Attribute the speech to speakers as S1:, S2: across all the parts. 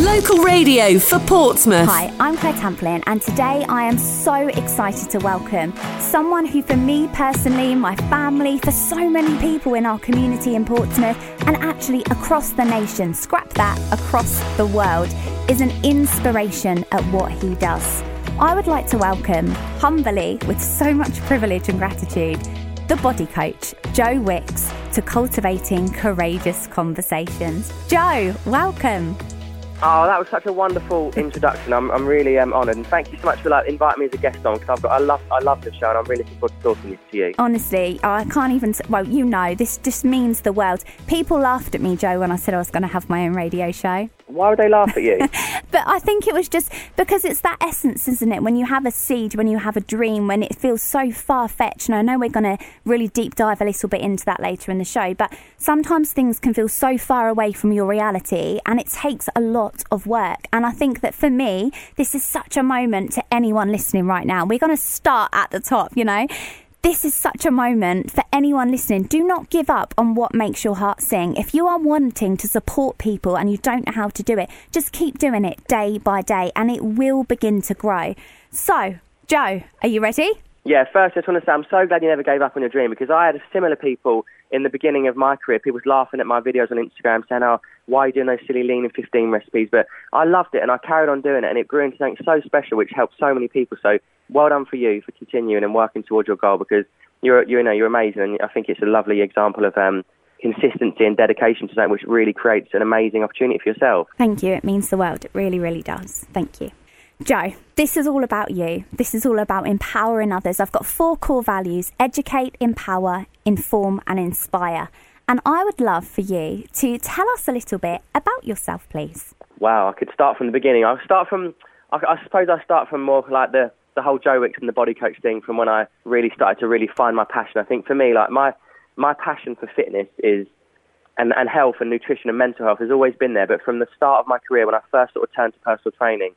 S1: Local radio for Portsmouth.
S2: Hi, I'm Claire Tamplin, and today I am so excited to welcome someone who, for me personally, my family, for so many people in our community in Portsmouth, and actually across the nation, scrap that, across the world, is an inspiration at what he does. I would like to welcome, humbly, with so much privilege and gratitude, the body coach, Joe Wicks, to cultivating courageous conversations. Joe, welcome.
S3: Oh, that was such a wonderful introduction. I'm, I'm really um, honoured, and thank you so much for like inviting me as a guest on because I've got I love I love the show, and I'm really looking forward to talking to you.
S2: Honestly, I can't even. Well, you know, this just means the world. People laughed at me, Joe, when I said I was going to have my own radio show.
S3: Why would they laugh at you?
S2: but I think it was just because it's that essence, isn't it? When you have a seed, when you have a dream, when it feels so far fetched. And I know we're going to really deep dive a little bit into that later in the show, but sometimes things can feel so far away from your reality and it takes a lot of work. And I think that for me, this is such a moment to anyone listening right now. We're going to start at the top, you know? This is such a moment for anyone listening. Do not give up on what makes your heart sing. If you are wanting to support people and you don't know how to do it, just keep doing it day by day and it will begin to grow. So, Joe, are you ready?
S3: Yeah, first, I just want to say I'm so glad you never gave up on your dream because I had similar people in the beginning of my career. People was laughing at my videos on Instagram saying, oh, why are you doing those silly Lean in 15 recipes? But I loved it and I carried on doing it and it grew into something so special which helped so many people. So well done for you for continuing and working towards your goal because you're, you know, you're amazing and I think it's a lovely example of um, consistency and dedication to that, which really creates an amazing opportunity for yourself.
S2: Thank you. It means the world. It really, really does. Thank you. Joe, this is all about you. This is all about empowering others. I've got four core values educate, empower, inform, and inspire. And I would love for you to tell us a little bit about yourself, please.
S3: Wow, I could start from the beginning. I'll start from, I, I suppose I start from more like the, the whole Joe Wicks and the body coach thing from when I really started to really find my passion. I think for me, like my, my passion for fitness is and, and health and nutrition and mental health has always been there. But from the start of my career, when I first sort of turned to personal training,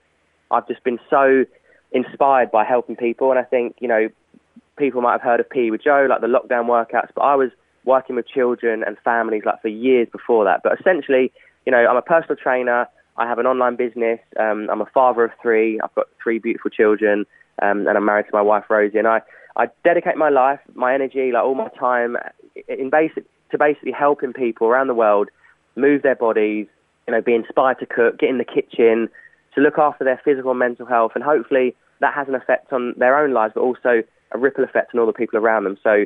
S3: I've just been so inspired by helping people. And I think, you know, people might have heard of PE with Joe, like the lockdown workouts, but I was working with children and families like for years before that. But essentially, you know, I'm a personal trainer. I have an online business. Um, I'm a father of three. I've got three beautiful children, um, and I'm married to my wife Rosie. And I, I dedicate my life, my energy, like all my time, in basic to basically helping people around the world move their bodies. You know, be inspired to cook, get in the kitchen, to look after their physical and mental health, and hopefully that has an effect on their own lives, but also a ripple effect on all the people around them. So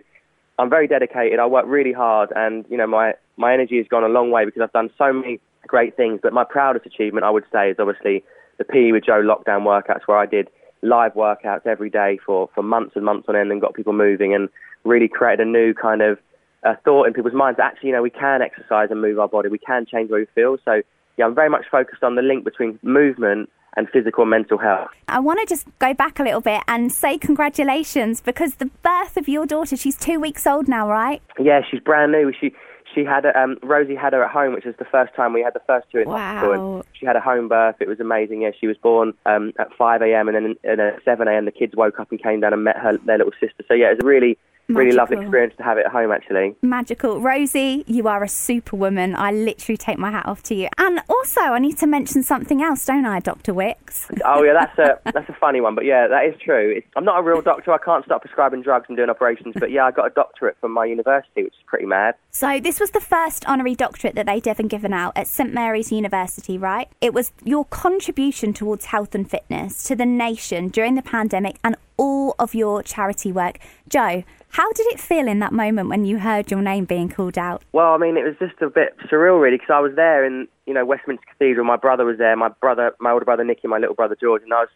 S3: I'm very dedicated. I work really hard, and you know my my energy has gone a long way because I've done so many great things. But my proudest achievement, I would say, is obviously the PE with Joe lockdown workouts, where I did live workouts every day for for months and months on end, and got people moving, and really created a new kind of uh, thought in people's minds. That actually, you know, we can exercise and move our body. We can change the way we feel. So yeah, I'm very much focused on the link between movement and physical and mental health.
S2: I want to just go back a little bit and say congratulations because the birth of your daughter, she's two weeks old now, right?
S3: Yeah, she's brand new. She she had a, um, Rosie had her at home, which was the first time we had the first two in
S2: wow.
S3: hospital. And she had a home birth. It was amazing. Yeah, she was born um, at 5 a.m. and then at 7 a.m. the kids woke up and came down and met her their little sister. So yeah, it was a really Magical. Really lovely experience to have it at home, actually.
S2: Magical. Rosie, you are a superwoman. I literally take my hat off to you. And also, I need to mention something else, don't I, Dr. Wicks?
S3: oh, yeah, that's a, that's a funny one. But yeah, that is true. It's, I'm not a real doctor. I can't start prescribing drugs and doing operations. But yeah, I got a doctorate from my university, which is pretty mad.
S2: So this was the first honorary doctorate that they'd ever given out at St Mary's University, right? It was your contribution towards health and fitness to the nation during the pandemic and all of your charity work. Joe, how did it feel in that moment when you heard your name being called out?
S3: Well, I mean, it was just a bit surreal, really, because I was there in, you know, Westminster Cathedral. My brother was there, my brother, my older brother Nicky, my little brother George, and I was,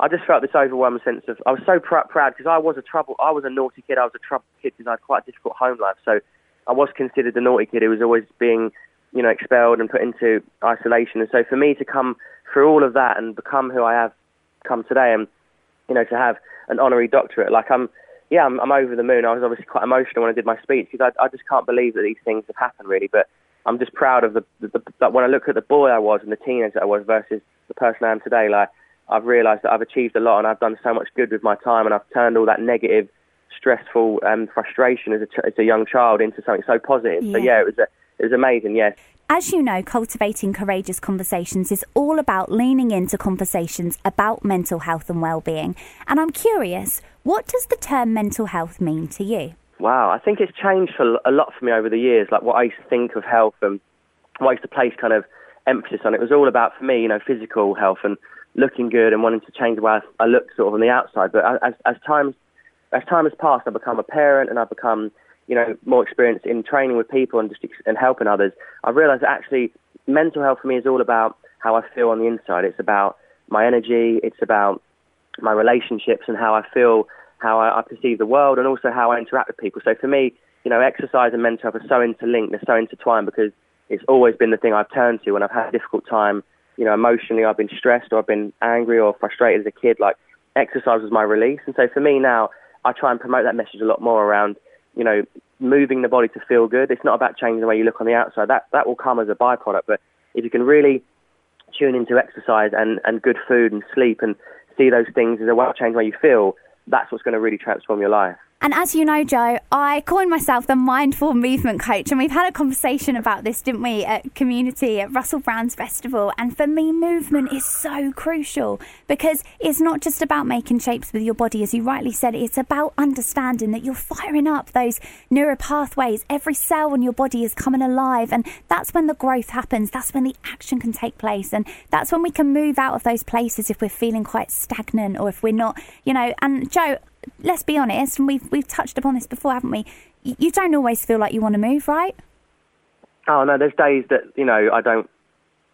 S3: I just felt this overwhelming sense of, I was so pr- proud because I was a trouble, I was a naughty kid, I was a troubled kid because I had quite a difficult home life, so I was considered the naughty kid who was always being, you know, expelled and put into isolation, and so for me to come through all of that and become who I have come today, and you know, to have an honorary doctorate, like I'm yeah, I'm, I'm over the moon. I was obviously quite emotional when I did my speech because I, I just can't believe that these things have happened, really. But I'm just proud of the, the, the that when I look at the boy I was and the teenager I was versus the person I am today. Like I've realised that I've achieved a lot and I've done so much good with my time and I've turned all that negative, stressful um, frustration as a, as a young child into something so positive. Yeah. So yeah, it was a, it was amazing. Yes.
S2: As you know, cultivating courageous conversations is all about leaning into conversations about mental health and well-being. And I'm curious, what does the term mental health mean to you?
S3: Wow, I think it's changed a lot for me over the years. Like what I used to think of health and what I used to place kind of emphasis on. It was all about for me, you know, physical health and looking good and wanting to change the way I look sort of on the outside. But as as time as time has passed, I've become a parent and I've become you know, more experience in training with people and just and helping others, I realised that actually mental health for me is all about how I feel on the inside. It's about my energy. It's about my relationships and how I feel, how I, I perceive the world, and also how I interact with people. So for me, you know, exercise and mental health are so interlinked. They're so intertwined because it's always been the thing I've turned to when I've had a difficult time. You know, emotionally, I've been stressed or I've been angry or frustrated as a kid. Like exercise was my release, and so for me now, I try and promote that message a lot more around you know, moving the body to feel good. It's not about changing the way you look on the outside. That that will come as a byproduct. But if you can really tune into exercise and, and good food and sleep and see those things as a way to change the way you feel, that's what's going to really transform your life.
S2: And as you know, Joe, I coin myself the mindful movement coach. And we've had a conversation about this, didn't we, at community at Russell Brand's Festival. And for me, movement is so crucial because it's not just about making shapes with your body, as you rightly said, it's about understanding that you're firing up those neural pathways. Every cell in your body is coming alive. And that's when the growth happens. That's when the action can take place. And that's when we can move out of those places if we're feeling quite stagnant or if we're not, you know. And Joe, let's be honest, and we've we've touched upon this before, haven't we? You don't always feel like you want to move, right?
S3: Oh no, there's days that you know I don't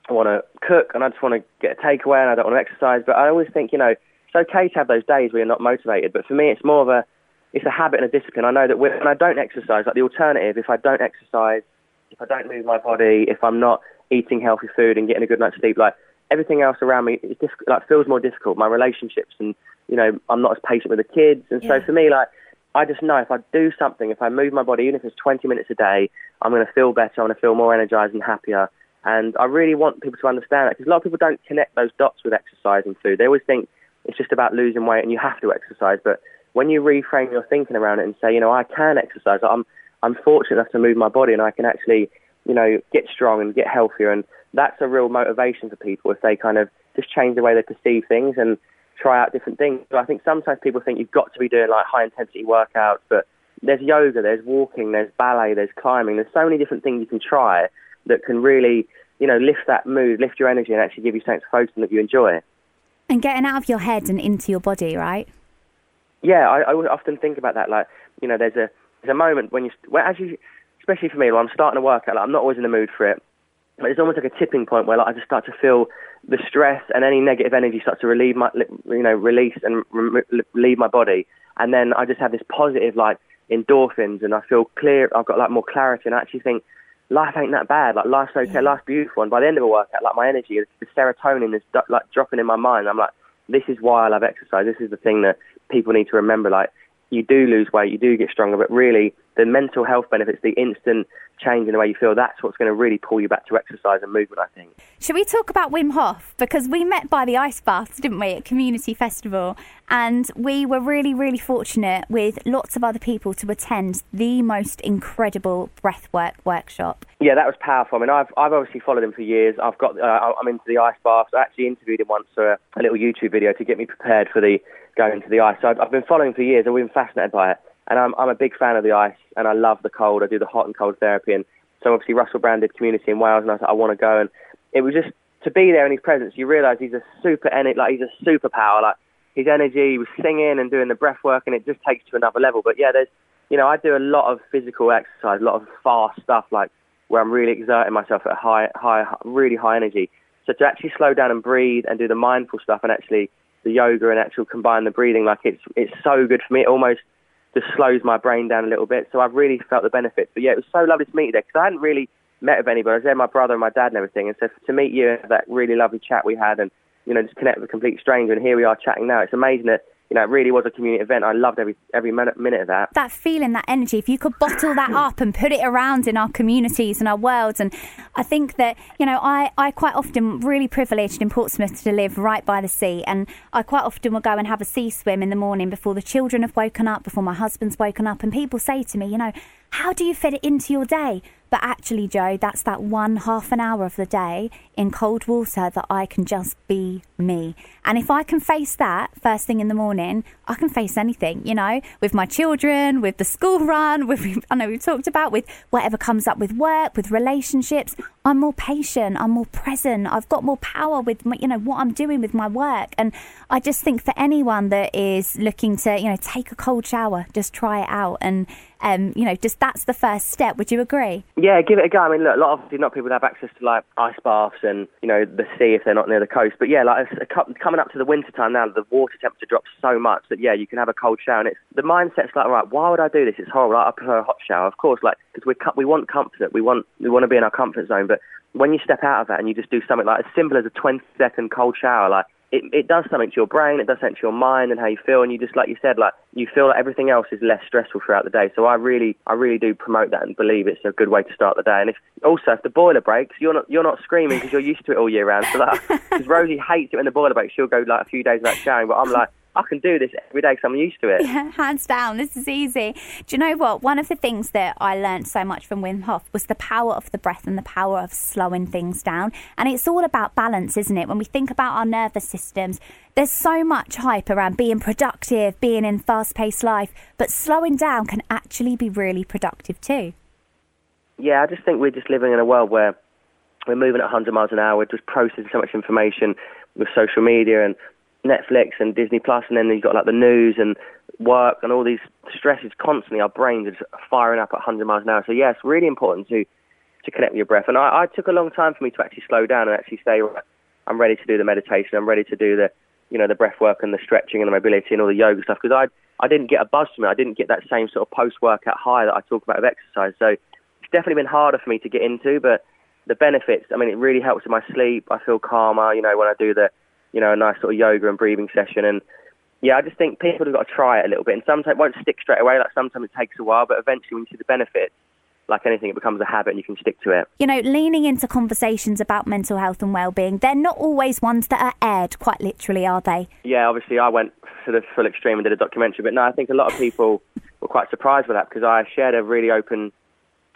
S3: want to cook and I just want to get a takeaway and I don't want to exercise. But I always think you know it's okay to have those days where you're not motivated. But for me, it's more of a it's a habit and a discipline. I know that when I don't exercise, like the alternative, if I don't exercise, if I don't move my body, if I'm not eating healthy food and getting a good night's sleep, like everything else around me is difficult, like feels more difficult. My relationships and you know, I'm not as patient with the kids. And yeah. so for me, like, I just know if I do something, if I move my body, even if it's 20 minutes a day, I'm going to feel better. I'm going to feel more energized and happier. And I really want people to understand that because a lot of people don't connect those dots with exercise and food. They always think it's just about losing weight and you have to exercise. But when you reframe your thinking around it and say, you know, I can exercise, I'm, I'm fortunate enough to move my body and I can actually, you know, get strong and get healthier. And that's a real motivation for people if they kind of just change the way they perceive things and try out different things. So I think sometimes people think you've got to be doing like high intensity workouts, but there's yoga, there's walking, there's ballet, there's climbing. There's so many different things you can try that can really, you know, lift that mood, lift your energy, and actually give you something to focus on that you enjoy.
S2: And getting out of your head and into your body, right?
S3: Yeah, I, I often think about that. Like, you know, there's a there's a moment when you, well, as you, especially for me, when I'm starting to work out, like, I'm not always in the mood for it. But it's almost like a tipping point where like, I just start to feel the stress and any negative energy starts to relieve my, you know, release and leave my body. And then I just have this positive, like, endorphins and I feel clear. I've got, like, more clarity and I actually think life ain't that bad. Like, life's okay, yeah. life's beautiful. And by the end of a workout, like, my energy, the serotonin is, like, dropping in my mind. I'm like, this is why I love exercise. This is the thing that people need to remember. Like, you do lose weight, you do get stronger, but really the mental health benefits, the instant change in the way you feel, that's what's going to really pull you back to exercise and movement, I think.
S2: Should we talk about Wim Hof? Because we met by the ice baths, didn't we, at Community Festival? And we were really, really fortunate with lots of other people to attend the most incredible breathwork workshop.
S3: Yeah, that was powerful. I mean, I've, I've obviously followed him for years. I've got, uh, I'm into the ice baths. I actually interviewed him once for a, a little YouTube video to get me prepared for the going to the ice. So I've, I've been following for years. I've been fascinated by it. And I'm, I'm a big fan of the ice, and I love the cold. I do the hot and cold therapy, and so obviously Russell Brand did community in Wales, and I said I want to go, and it was just to be there in his presence. You realise he's a super energy like he's a superpower. Like his energy, he was singing and doing the breath work, and it just takes to another level. But yeah, there's you know I do a lot of physical exercise, a lot of fast stuff, like where I'm really exerting myself at high, high, really high energy. So to actually slow down and breathe and do the mindful stuff and actually the yoga and actual combine the breathing, like it's it's so good for me. It almost just slows my brain down a little bit. So I've really felt the benefits. But yeah, it was so lovely to meet you there because I hadn't really met with anybody. I was there, my brother and my dad and everything. And so to meet you, and that really lovely chat we had, and you know, just connect with a complete stranger. And here we are chatting now. It's amazing that you know, it really was a community event. I loved every every minute, minute of that.
S2: That feeling, that energy. If you could bottle that mm. up and put it around in our communities and our worlds, and I think that you know, I I quite often really privileged in Portsmouth to live right by the sea, and I quite often will go and have a sea swim in the morning before the children have woken up, before my husband's woken up, and people say to me, you know, how do you fit it into your day? But actually, Joe, that's that one half an hour of the day in cold water that I can just be me. And if I can face that first thing in the morning, I can face anything, you know, with my children, with the school run, with, I know we've talked about, with whatever comes up with work, with relationships. I'm more patient, I'm more present, I've got more power with, my, you know, what I'm doing with my work. And I just think for anyone that is looking to, you know, take a cold shower, just try it out. And um, you know, just that's the first step. Would you agree?
S3: Yeah, give it a go. I mean, look, a lot of not people have access to like ice baths and you know the sea if they're not near the coast. But yeah, like coming up to the winter time now, the water temperature drops so much that yeah, you can have a cold shower. And it's the mindset's like, right, why would I do this? It's horrible. Like, I prefer a hot shower, of course, like because we want comfort. We want we want to be in our comfort zone, but when you step out of that and you just do something like as simple as a 20 second cold shower, like it, it does something to your brain, it does something to your mind and how you feel, and you just like you said, like you feel like everything else is less stressful throughout the day. So I really, I really do promote that and believe it's a good way to start the day. And if also if the boiler breaks, you're not you're not screaming because you're used to it all year round. So because Rosie hates it when the boiler breaks, she'll go like a few days without showering, but I'm like. I can do this every day because I'm used to it.
S2: Yeah, hands down, this is easy. Do you know what? One of the things that I learned so much from Wim Hof was the power of the breath and the power of slowing things down. And it's all about balance, isn't it? When we think about our nervous systems, there's so much hype around being productive, being in fast paced life, but slowing down can actually be really productive too.
S3: Yeah, I just think we're just living in a world where we're moving at 100 miles an hour, we're just processing so much information with social media and Netflix and Disney Plus, and then you've got like the news and work and all these stresses constantly. Our brains are firing up at 100 miles an hour. So yeah, it's really important to to connect with your breath. And I, I took a long time for me to actually slow down and actually say, I'm ready to do the meditation. I'm ready to do the you know the breath work and the stretching and the mobility and all the yoga stuff because I I didn't get a buzz from it. I didn't get that same sort of post workout high that I talk about of exercise. So it's definitely been harder for me to get into, but the benefits. I mean, it really helps with my sleep. I feel calmer. You know, when I do the you know, a nice sort of yoga and breathing session. And yeah, I just think people have got to try it a little bit. And sometimes it won't stick straight away. Like sometimes it takes a while, but eventually when you see the benefits, like anything, it becomes a habit and you can stick to it.
S2: You know, leaning into conversations about mental health and well-being, they're not always ones that are aired, quite literally, are they?
S3: Yeah, obviously I went to the full extreme and did a documentary, but no, I think a lot of people were quite surprised with that because I shared a really open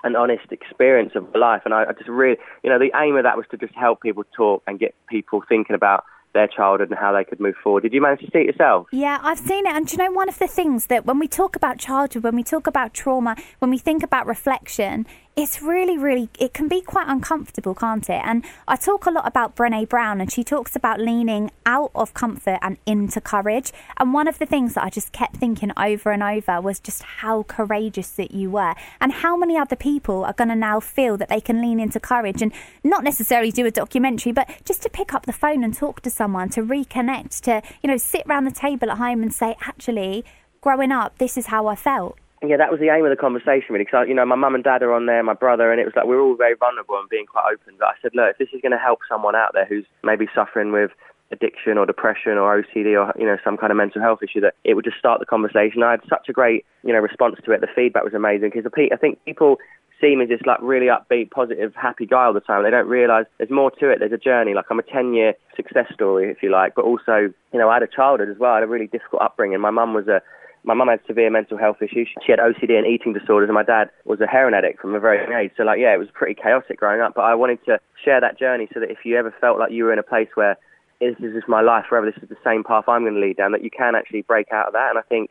S3: and honest experience of my life, and I, I just really, you know, the aim of that was to just help people talk and get people thinking about their childhood and how they could move forward. Did you manage to see it yourself?
S2: Yeah, I've seen it. And you know, one of the things that when we talk about childhood, when we talk about trauma, when we think about reflection, it's really, really, it can be quite uncomfortable, can't it? And I talk a lot about Brene Brown, and she talks about leaning out of comfort and into courage. And one of the things that I just kept thinking over and over was just how courageous that you were, and how many other people are going to now feel that they can lean into courage and not necessarily do a documentary, but just to pick up the phone and talk to someone, to reconnect, to, you know, sit around the table at home and say, actually, growing up, this is how I felt
S3: yeah, that was the aim of the conversation, really. Because you know, my mum and dad are on there, my brother, and it was like we are all very vulnerable and being quite open. But I said, look, if this is going to help someone out there who's maybe suffering with addiction or depression or OCD or you know some kind of mental health issue, that it would just start the conversation. I had such a great you know response to it. The feedback was amazing because I think people see me as this like really upbeat, positive, happy guy all the time. They don't realise there's more to it. There's a journey. Like I'm a 10 year success story, if you like, but also you know I had a childhood as well. I had a really difficult upbringing. My mum was a my mum had severe mental health issues. She had OCD and eating disorders, and my dad was a heroin addict from a very young age. So, like, yeah, it was pretty chaotic growing up. But I wanted to share that journey so that if you ever felt like you were in a place where this is just my life forever, this is the same path I'm going to lead down, that you can actually break out of that. And I think,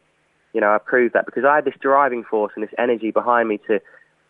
S3: you know, I proved that because I had this driving force and this energy behind me to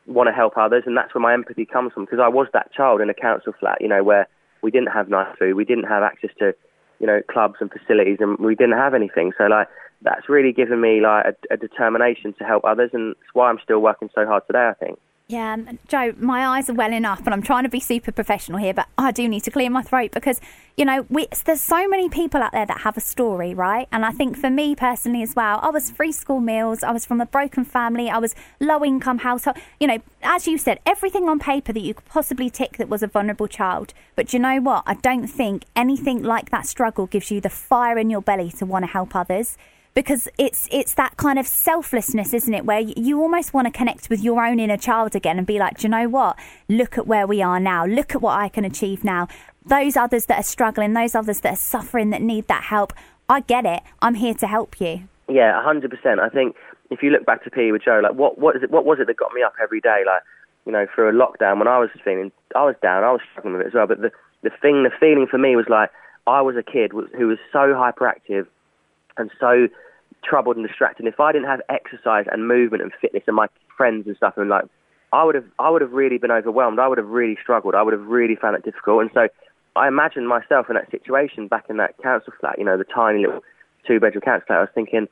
S3: want to help others, and that's where my empathy comes from. Because I was that child in a council flat, you know, where we didn't have nice food, we didn't have access to, you know, clubs and facilities, and we didn't have anything. So, like, that's really given me like a, a determination to help others, and it's why I'm still working so hard today. I think.
S2: Yeah, Joe, my eyes are welling up, and I'm trying to be super professional here, but I do need to clear my throat because, you know, we, there's so many people out there that have a story, right? And I think for me personally as well, I was free school meals, I was from a broken family, I was low income household. You know, as you said, everything on paper that you could possibly tick that was a vulnerable child. But you know what? I don't think anything like that struggle gives you the fire in your belly to want to help others because it's it's that kind of selflessness, isn't it? Where you almost want to connect with your own inner child again and be like, do you know what? Look at where we are now. Look at what I can achieve now. Those others that are struggling, those others that are suffering, that need that help. I get it. I'm here to help you.
S3: Yeah, hundred percent. I think if you look back to PE with Joe, like what what is it? What was it that got me up every day? Like you know, through a lockdown when I was feeling, I was down, I was struggling with it as well. But the the thing, the feeling for me was like I was a kid who was so hyperactive and so troubled and distracted. If I didn't have exercise and movement and fitness and my friends and stuff, and like I would have, I would have really been overwhelmed. I would have really struggled. I would have really found it difficult. And so I imagined myself in that situation back in that council flat, you know, the tiny little two bedroom council flat. I was thinking,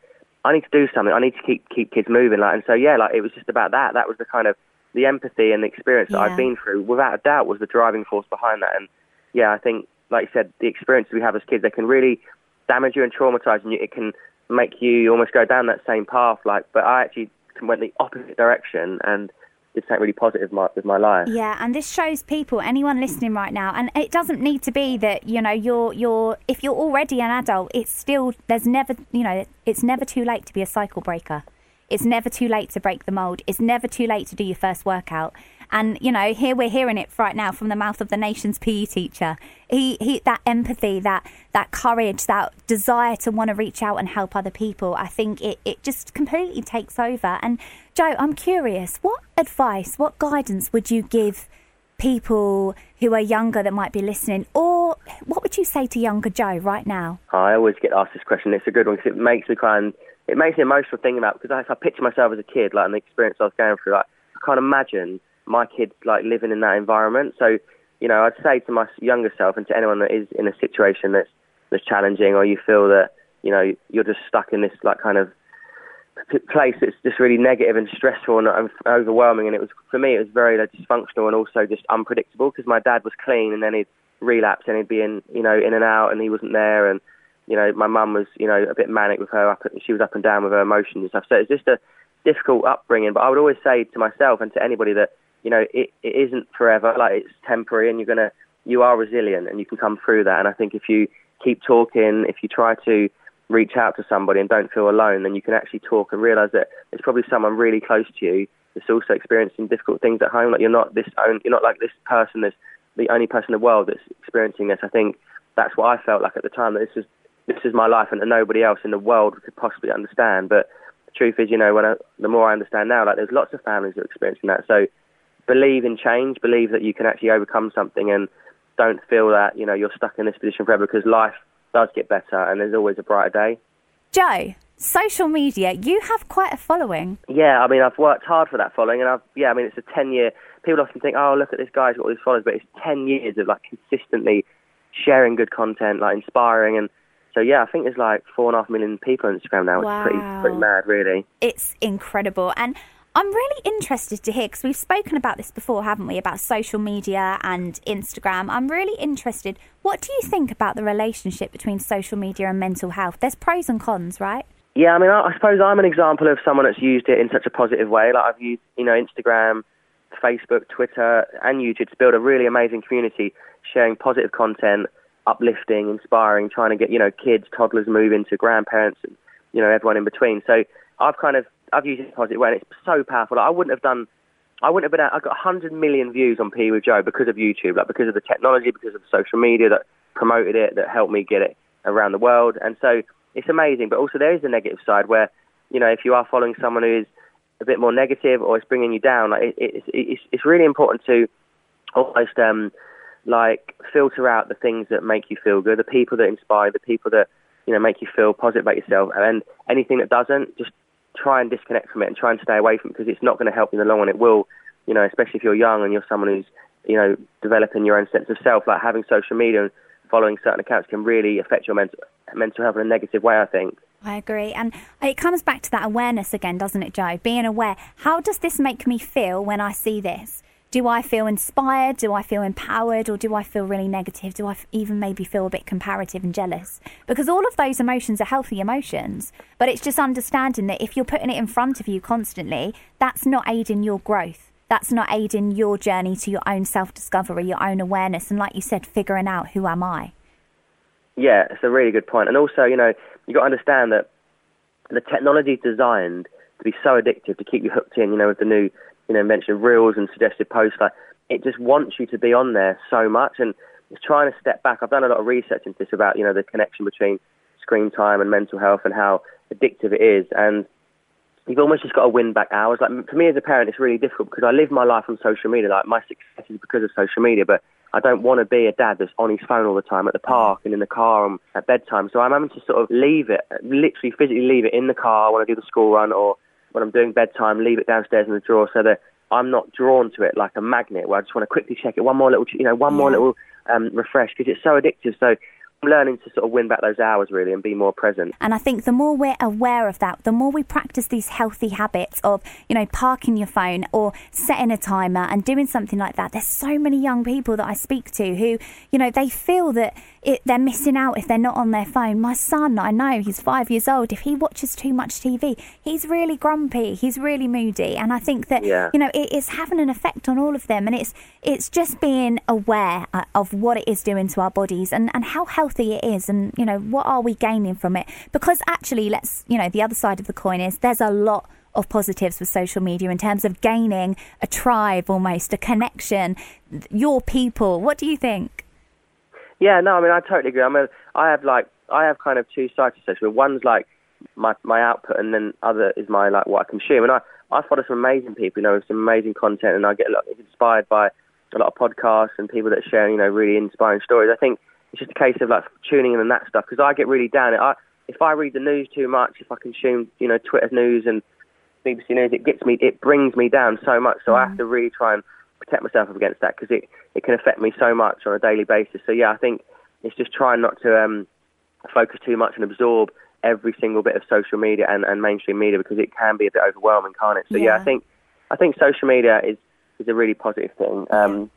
S3: I need to do something. I need to keep keep kids moving. Like, and so yeah, like it was just about that. That was the kind of the empathy and the experience that
S2: Yeah.
S3: I've been through, without a doubt, was the driving force behind that. And yeah, I think, like you said, the experiences we have as kids, they can really damage you and traumatize you. It can make you almost go down that same path. Like, but I actually went the opposite direction and did something really positive my, with my life.
S2: Yeah, and this shows people, anyone listening right now, and it doesn't need to be that you know you're you're if you're already an adult, it's still there's never you know it's never too late to be a cycle breaker. It's never too late to break the mold. It's never too late to do your first workout. And you know, here we're hearing it right now from the mouth of the nation's PE teacher. He, he, that empathy, that that courage, that desire to want to reach out and help other people. I think it, it just completely takes over. And Joe, I'm curious, what advice, what guidance would you give people who are younger that might be listening, or what would you say to younger Joe right now?
S3: I always get asked this question. It's a good one because it makes me cry it makes me emotional thinking about because I, I picture myself as a kid, like, and the experience I was going through. Like, I can't imagine my kids like living in that environment. So, you know, I'd say to my younger self and to anyone that is in a situation that's that's challenging, or you feel that you know you're just stuck in this like kind of place that's just really negative and stressful and overwhelming. And it was for me, it was very like, dysfunctional and also just unpredictable because my dad was clean and then he'd relapse and he'd be in, you know, in and out and he wasn't there. And you know, my mum was, you know, a bit manic with her up. She was up and down with her emotions and stuff. So it's just a difficult upbringing. But I would always say to myself and to anybody that you know it, it isn't forever. Like it's temporary, and you're gonna you are resilient and you can come through that. And I think if you keep talking, if you try to reach out to somebody and don't feel alone, then you can actually talk and realise that there's probably someone really close to you that's also experiencing difficult things at home. Like you're not this own, you're not like this person that's the only person in the world that's experiencing this. I think that's what I felt like at the time. That this is this is my life, and that nobody else in the world could possibly understand. But the truth is, you know, when I, the more I understand now, like there's lots of families that are experiencing that. So believe in change, believe that you can actually overcome something, and don't feel that you know you're stuck in this position forever because life does get better, and there's always a brighter day.
S2: Joe, social media, you have quite a following.
S3: Yeah, I mean, I've worked hard for that following, and I've yeah, I mean, it's a ten year. People often think, oh, look at this guy's got all these followers, but it's ten years of like consistently sharing good content, like inspiring, and so yeah, I think there's like four and a half million people on Instagram now, which is pretty
S2: Wow.
S3: pretty mad, really.
S2: It's incredible. And I'm really interested to hear because we've spoken about this before, haven't we? About social media and Instagram. I'm really interested. What do you think about the relationship between social media and mental health? There's pros and cons, right?
S3: Yeah, I mean, I, I suppose I'm an example of someone that's used it in such a positive way. Like I've used, you know, Instagram, Facebook, Twitter, and YouTube to build a really amazing community, sharing positive content, uplifting, inspiring, trying to get, you know, kids, toddlers moving to grandparents, and you know, everyone in between. So I've kind of I've used it in a positive way, and it's so powerful. Like, I wouldn't have done. I wouldn't have been. I got 100 million views on PE with Joe because of YouTube, like because of the technology, because of social media that promoted it, that helped me get it around the world. And so it's amazing. But also there is a negative side where, you know, if you are following someone who is a bit more negative or it's bringing you down, like it, it's it's it's really important to almost um like filter out the things that make you feel good, the people that inspire, the people that you know make you feel positive about yourself, and anything that doesn't, just try and disconnect from it and try and stay away from it because it's not going to help you in the long run. It will, you know, especially if you're young and you're someone who's you know developing your own sense of self. Like having social media and following certain accounts can really affect your mental mental health in a negative way. I think.
S2: I agree. And it comes back to that awareness again, doesn't it, Joe? Being aware. How does this make me feel when I see this? Do I feel inspired? Do I feel empowered? Or do I feel really negative? Do I f- even maybe feel a bit comparative and jealous? Because all of those emotions are healthy emotions. But it's just understanding that if you're putting it in front of you constantly, that's not aiding your growth. That's not aiding your journey to your own self discovery, your own awareness. And like you said, figuring out who am I?
S3: Yeah, it's a really good point. And also, you know, you've got to understand that the technology is designed to be so addictive to keep you hooked in, you know, with the new, you know, mention of reels and suggested posts. Like, it just wants you to be on there so much. And it's trying to step back. I've done a lot of research into this about, you know, the connection between screen time and mental health and how addictive it is. And you've almost just got to win back hours. Like for me as a parent, it's really difficult because I live my life on social media. Like my success is because of social media, but I don't want to be a dad that's on his phone all the time at the park and in the car and at bedtime. So I'm having to sort of leave it, literally physically leave it in the car when I do the school run or when I'm doing bedtime, leave it downstairs in the drawer so that I'm not drawn to it like a magnet where I just want to quickly check it. One more little, you know, one more little um, refresh because it's so addictive. So I'm learning to sort of win back those hours really and be more present.
S2: And I think the more we're aware of that, the more we practice these healthy habits of, you know, parking your phone or setting a timer and doing something like that. There's so many young people that I speak to who, you know, they feel that it, they're missing out if they're not on their phone. My son, I know, he's five years old. If he watches too much TV, he's really grumpy. He's really moody. And I think that,
S3: yeah.
S2: you know, it is having an effect on all of them. And it's it's just being aware uh, of what it is doing to our bodies and, and how healthy it is and you know what are we gaining from it because actually let's you know the other side of the coin is there's a lot of positives with social media in terms of gaining a tribe almost a connection your people what do you think
S3: yeah no i mean i totally agree i mean i have like i have kind of two sides to social media one's like my my output and then other is my like what i consume and i i follow some amazing people you know with some amazing content and i get a lot inspired by a lot of podcasts and people that share you know really inspiring stories i think it's just a case of like tuning in and that stuff because I get really down. I, if I read the news too much, if I consume you know Twitter news and BBC News, it gets me, it brings me down so much. So mm. I have mm. to really try and protect myself against that because it it can affect me so much on a daily basis. So yeah, I think it's just trying not to um, focus too much and absorb every single bit of social media and, and mainstream media because it can be a bit overwhelming, can't it? So yeah, yeah I think I think social media is is a really positive thing. Um,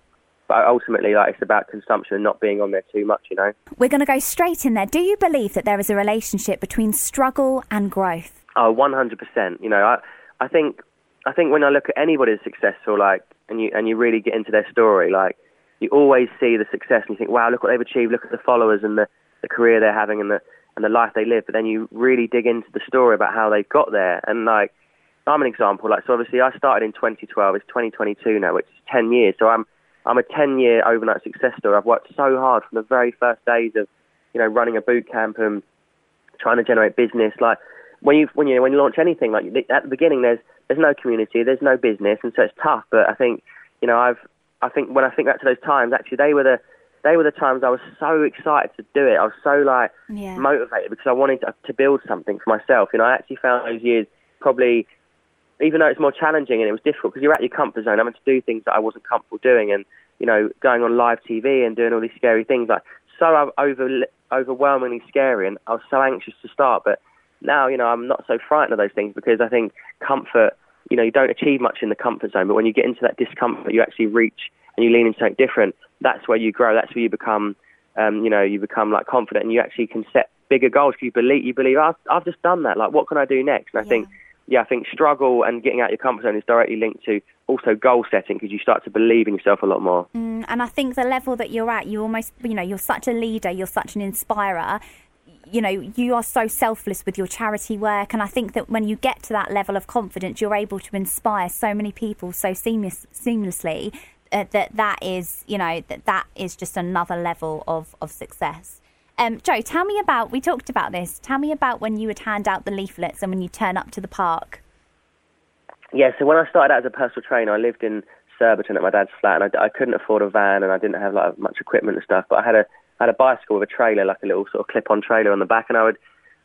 S3: but ultimately, like it's about consumption and not being on there too much, you know.
S2: We're going to go straight in there. Do you believe that there is a relationship between struggle and growth?
S3: Oh, one hundred percent. You know, I I think I think when I look at anybody that's successful, like, and you and you really get into their story, like, you always see the success and you think, wow, look what they've achieved. Look at the followers and the the career they're having and the and the life they live. But then you really dig into the story about how they got there. And like, I'm an example. Like, so obviously I started in 2012. It's 2022 now, which is 10 years. So I'm I'm a 10 year overnight success story. I've worked so hard from the very first days of, you know, running a boot camp and trying to generate business. Like when you when you when you launch anything, like at the beginning, there's there's no community, there's no business, and so it's tough. But I think, you know, I've I think when I think back to those times, actually they were the they were the times I was so excited to do it. I was so like yeah. motivated because I wanted to, to build something for myself. You know, I actually found those years probably even though it's more challenging and it was difficult because you're at your comfort zone, having to do things that I wasn't comfortable doing, and you know, going on live TV and doing all these scary things, like so over, overwhelmingly scary, and I was so anxious to start. But now, you know, I'm not so frightened of those things because I think comfort, you know, you don't achieve much in the comfort zone, but when you get into that discomfort, you actually reach and you lean into something different. That's where you grow. That's where you become, um, you know, you become like confident, and you actually can set bigger goals. You believe, you believe, I've, I've just done that. Like, what can I do next? And I yeah. think yeah, I think struggle and getting out your comfort zone is directly linked to also goal setting because you start to believe in yourself a lot more.
S2: Mm, and I think the level that you're at, you almost, you know, you're such a leader, you're such an inspirer. You know, you are so selfless with your charity work, and I think that when you get to that level of confidence, you're able to inspire so many people so seamless, seamlessly uh, that that is, you know, that that is just another level of of success. Um, Joe, tell me about, we talked about this, tell me about when you would hand out the leaflets and when you turn up to the park.
S3: Yeah, so when I started out as a personal trainer, I lived in Surbiton at my dad's flat, and I, I couldn't afford a van, and I didn't have like much equipment and stuff. But I had a Had a bicycle with a trailer, like a little sort of clip-on trailer on the back, and I would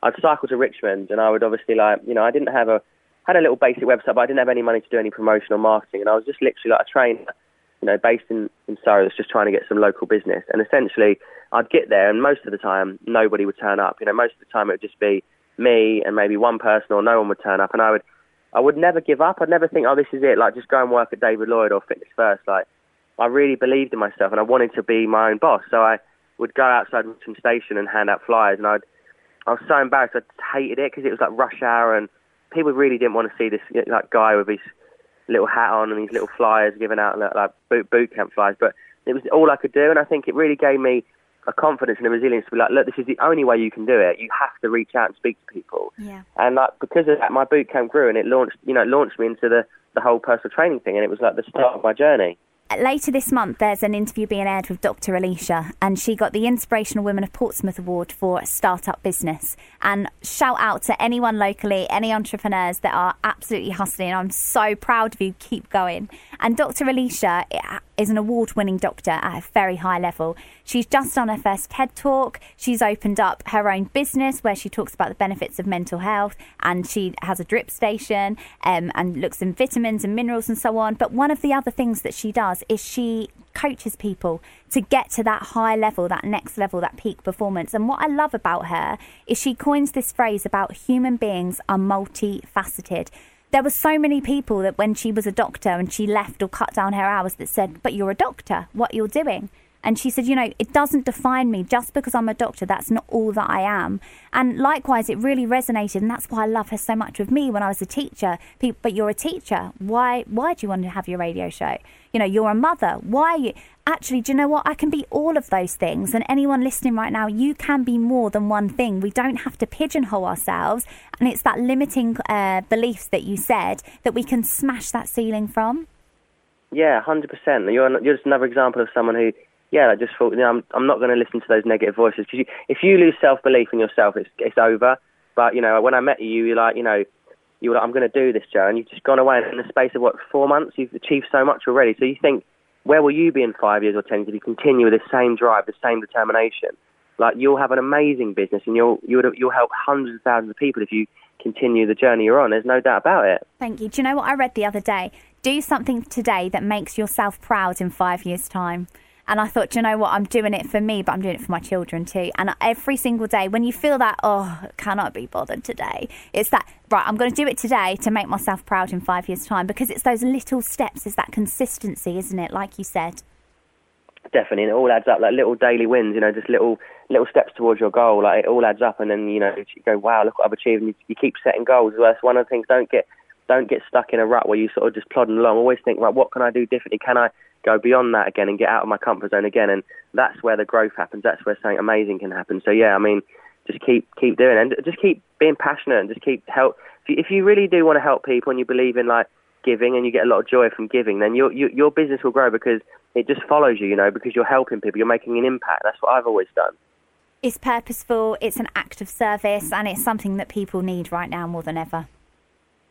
S3: I'd cycle to Richmond, and I would obviously like you know I didn't have a had a little basic website, but I didn't have any money to do any promotional marketing, and I was just literally like a trainer, you know, based in in Surrey, that's just trying to get some local business, and essentially I'd get there, and most of the time nobody would turn up. You know, most of the time it would just be me and maybe one person, or no one would turn up, and I would I would never give up. I'd never think, oh, this is it. Like just go and work at David Lloyd or Fitness First. Like I really believed in myself, and I wanted to be my own boss. So I would go outside Richmond Station and hand out flyers, and I'd I was so embarrassed. I hated it because it was like rush hour, and people really didn't want to see this like guy with his little hat on and these little flyers giving out like, like boot, boot camp flyers. But it was all I could do, and I think it really gave me a confidence and a resilience to be like, look, this is the only way you can do it. You have to reach out and speak to people.
S2: Yeah.
S3: And like because of that, my boot camp grew, and it launched, you know, it launched me into the the whole personal training thing, and it was like the start of my journey.
S2: Later this month, there's an interview being aired with Dr. Alicia, and she got the Inspirational Women of Portsmouth Award for Startup Business. And shout out to anyone locally, any entrepreneurs that are absolutely hustling. I'm so proud of you. Keep going. And Dr. Alicia is an award winning doctor at a very high level. She's just done her first TED talk. She's opened up her own business where she talks about the benefits of mental health and she has a drip station um, and looks in vitamins and minerals and so on. But one of the other things that she does is she coaches people to get to that high level, that next level, that peak performance. And what I love about her is she coins this phrase about human beings are multifaceted there were so many people that when she was a doctor and she left or cut down her hours that said, But you're a doctor, what you're doing. And she said, You know, it doesn't define me just because I'm a doctor. That's not all that I am. And likewise, it really resonated. And that's why I love her so much with me when I was a teacher. But you're a teacher. Why, why do you want to have your radio show? You know, you're a mother. Why? Actually, do you know what? I can be all of those things. And anyone listening right now, you can be more than one thing. We don't have to pigeonhole ourselves. And it's that limiting uh, beliefs that you said that we can smash that ceiling from.
S3: Yeah, hundred percent. You're you're just another example of someone who, yeah, I just thought, you know, I'm I'm not going to listen to those negative voices because if you lose self belief in yourself, it's it's over. But you know, when I met you, you're like, you know, you were like, I'm going to do this, Joe, and you've just gone away in the space of what four months, you've achieved so much already. So you think, where will you be in five years or ten years if you continue with the same drive, the same determination? Like you'll have an amazing business, and you'll you'll you'll help hundreds of thousands of people if you continue the journey you're on. There's no doubt about it.
S2: Thank you. Do you know what I read the other day? Do something today that makes yourself proud in five years' time. And I thought, you know what? I'm doing it for me, but I'm doing it for my children too. And every single day, when you feel that, oh, cannot be bothered today, it's that, right, I'm going to do it today to make myself proud in five years' time because it's those little steps, it's that consistency, isn't it? Like you said.
S3: Definitely. And it all adds up, like little daily wins, you know, just little little steps towards your goal. Like it all adds up. And then, you know, you go, wow, look what I've achieved. And you, you keep setting goals as well. That's one of the things. Don't get don't get stuck in a rut where you sort of just plodding along. Always think, right, what can I do differently? Can I go beyond that again and get out of my comfort zone again. And that's where the growth happens. That's where something amazing can happen. So yeah, I mean, just keep keep doing it and just keep being passionate and just keep help. If you, if you really do want to help people and you believe in like giving and you get a lot of joy from giving, then your you, your business will grow because it just follows you. You know, because you're helping people, you're making an impact. That's what I've always done.
S2: It's purposeful. It's an act of service, and it's something that people need right now more than ever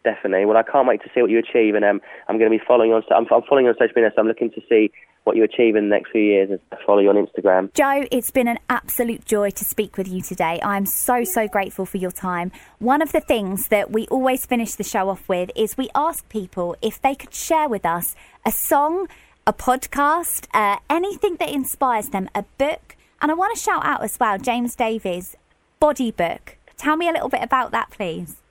S3: definitely. Well, I can't wait to see what you achieve, and um, I'm going to be following you on. I'm, I'm following you on social media, so I'm looking to see what you achieve in the next few years and follow you on Instagram.
S2: Joe, it's been an absolute joy to speak with you today. I'm so, so grateful for your time. One of the things that we always finish the show off with is we ask people if they could share with us a song, a podcast, uh, anything that inspires them, a book. And I want to shout out as well James Davies' body book. Tell me a little bit about that, please.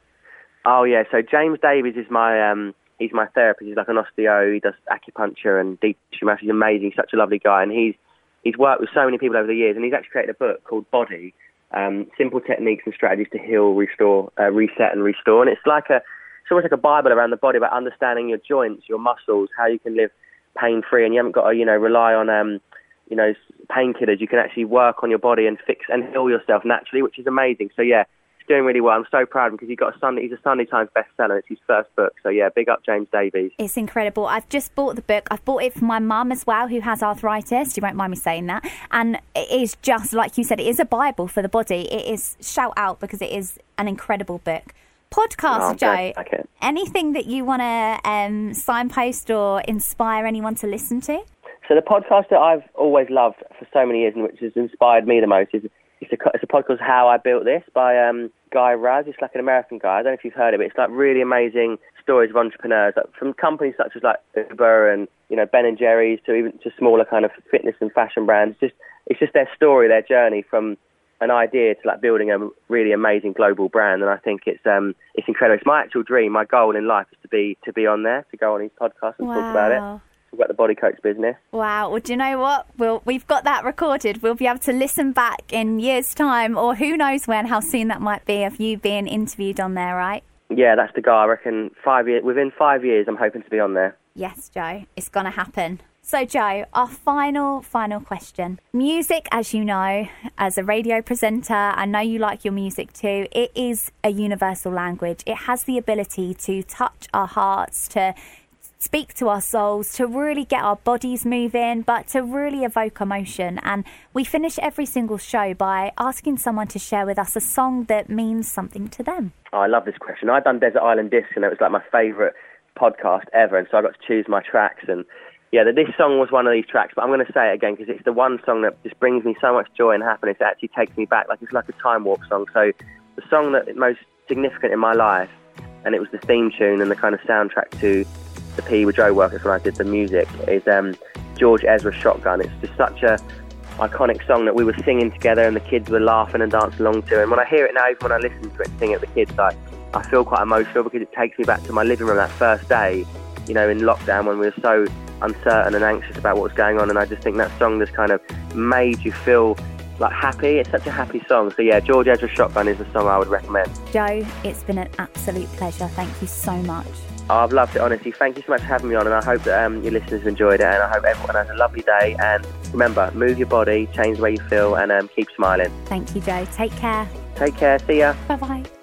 S3: Oh yeah, so James Davies is my um, he's my therapist. He's like an osteo. He does acupuncture and deep tissue massage. He's amazing. He's such a lovely guy, and he's he's worked with so many people over the years, and he's actually created a book called Body: um, Simple Techniques and Strategies to Heal, Restore, uh, Reset, and Restore. And it's like a it's almost like a bible around the body about understanding your joints, your muscles, how you can live pain free, and you haven't got to you know rely on um, you know painkillers. You can actually work on your body and fix and heal yourself naturally, which is amazing. So yeah doing really well. I'm so proud because he got a Sunday. He's a Sunday Times bestseller. It's his first book. So yeah, big up James Davies.
S2: It's incredible. I've just bought the book. I've bought it for my mum as well, who has arthritis. You won't mind me saying that. And it is just like you said. It is a bible for the body. It is shout out because it is an incredible book. Podcast,
S3: oh,
S2: Joe. Okay. Anything that you want to um, signpost or inspire anyone to listen to?
S3: So the podcast that I've always loved for so many years and which has inspired me the most is it's a, it's a podcast How I Built This by um, Guy Raz. It's like an American guy. I don't know if you've heard of it. It's like really amazing stories of entrepreneurs like from companies such as like Uber and you know Ben and Jerry's to even to smaller kind of fitness and fashion brands. Just it's just their story, their journey from an idea to like building a really amazing global brand. And I think it's um it's incredible. It's my actual dream. My goal in life is to be to be on there, to go on his podcast and
S2: wow.
S3: talk about it about the body coach business.
S2: Wow. Well, do you know what? We'll, we've got that recorded. We'll be able to listen back in years' time, or who knows when, how soon that might be of you being interviewed on there, right?
S3: Yeah, that's the guy. I reckon five years, within five years, I'm hoping to be on there.
S2: Yes, Joe. It's going to happen. So, Joe, our final, final question. Music, as you know, as a radio presenter, I know you like your music too. It is a universal language. It has the ability to touch our hearts, to speak to our souls, to really get our bodies moving, but to really evoke emotion. And we finish every single show by asking someone to share with us a song that means something to them.
S3: Oh, I love this question. I've done Desert Island Disc, and it was like my favourite podcast ever, and so I got to choose my tracks. And yeah, this song was one of these tracks, but I'm going to say it again because it's the one song that just brings me so much joy and happiness. It actually takes me back, like it's like a time warp song. So the song that most significant in my life, and it was the theme tune and the kind of soundtrack to the PE with Joe Workers when I did the music, is um, George Ezra Shotgun. It's just such a iconic song that we were singing together and the kids were laughing and dancing along to. And when I hear it now, even when I listen to it sing it with the kids, I, I feel quite emotional because it takes me back to my living room that first day, you know, in lockdown when we were so uncertain and anxious about what was going on. And I just think that song just kind of made you feel like happy. It's such a happy song. So yeah, George Ezra Shotgun is the song I would recommend.
S2: Joe, it's been an absolute pleasure. Thank you so much.
S3: I've loved it, honestly. Thank you so much for having me on, and I hope that um, your listeners enjoyed it, and I hope everyone has a lovely day. And remember, move your body, change the way you feel, and um, keep smiling.
S2: Thank you, Joe. Take care.
S3: Take care. See ya.
S2: Bye bye.